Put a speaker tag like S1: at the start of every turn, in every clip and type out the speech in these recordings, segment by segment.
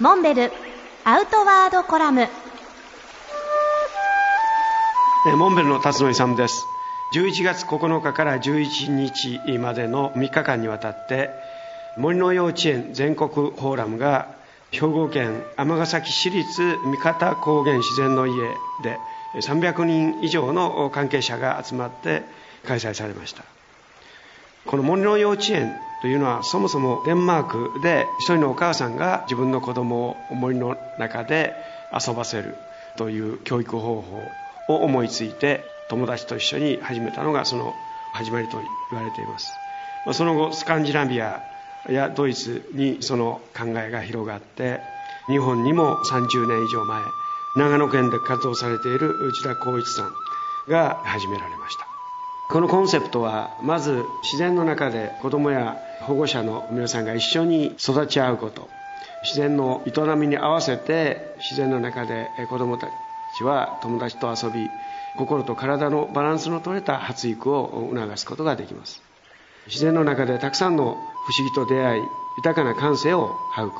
S1: モンベルアウトワードコラム。
S2: モンベルの辰野勇です。11月9日から11日までの3日間にわたって森の幼稚園全国フォーラムが兵庫県尼崎市立三方高原自然の家で300人以上の関係者が集まって開催されました。この森の幼稚園というのはそもそもデンマークで一人のお母さんが自分の子供を森の中で遊ばせるという教育方法を思いついて友達と一緒に始めたのがその始まりと言われています。その後スカンジナビアやドイツにその考えが広がって日本にも30年以上前長野県で活動されている内田光一さんが始められました。このコンセプトはまず自然の中で子供や保護者の皆さんが一緒に育ち合うこと。自然の営みに合わせて自然の中で子供たちは友達と遊び心と体のバランスの取れた発育を促すことができます。自然の中でたくさんの不思議と出会い豊かな感性を育む。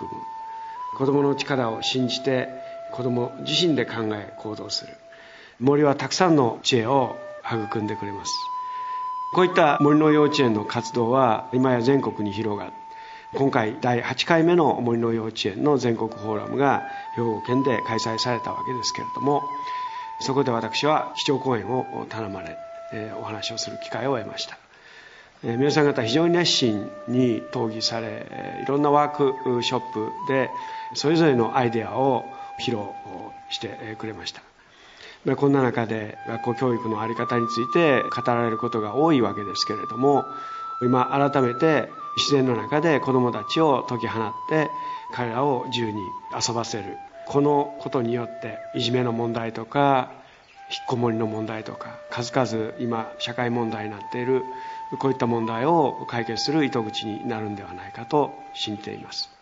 S2: 子供の力を信じて子供自身で考え行動する。森はたくさんの知恵を育んでくれます。こういった森の幼稚園の活動は今や全国に広がる。今回第8回目の森の幼稚園の全国フォーラムが兵庫県で開催されたわけですけれどもそこで私は基調講演を頼まれお話をする機会を得ました。皆さん方非常に熱心に討議されいろんなワークショップでそれぞれのアイデアを披露してくれました。こんな中で学校教育の在り方について語られることが多いわけですけれども今改めて自然の中で子どもたちを解き放って彼らを自由に遊ばせる。このことによっていじめの問題とか引っこもりの問題とか数々今社会問題になっているこういった問題を解決する糸口になるんではないかと信じています。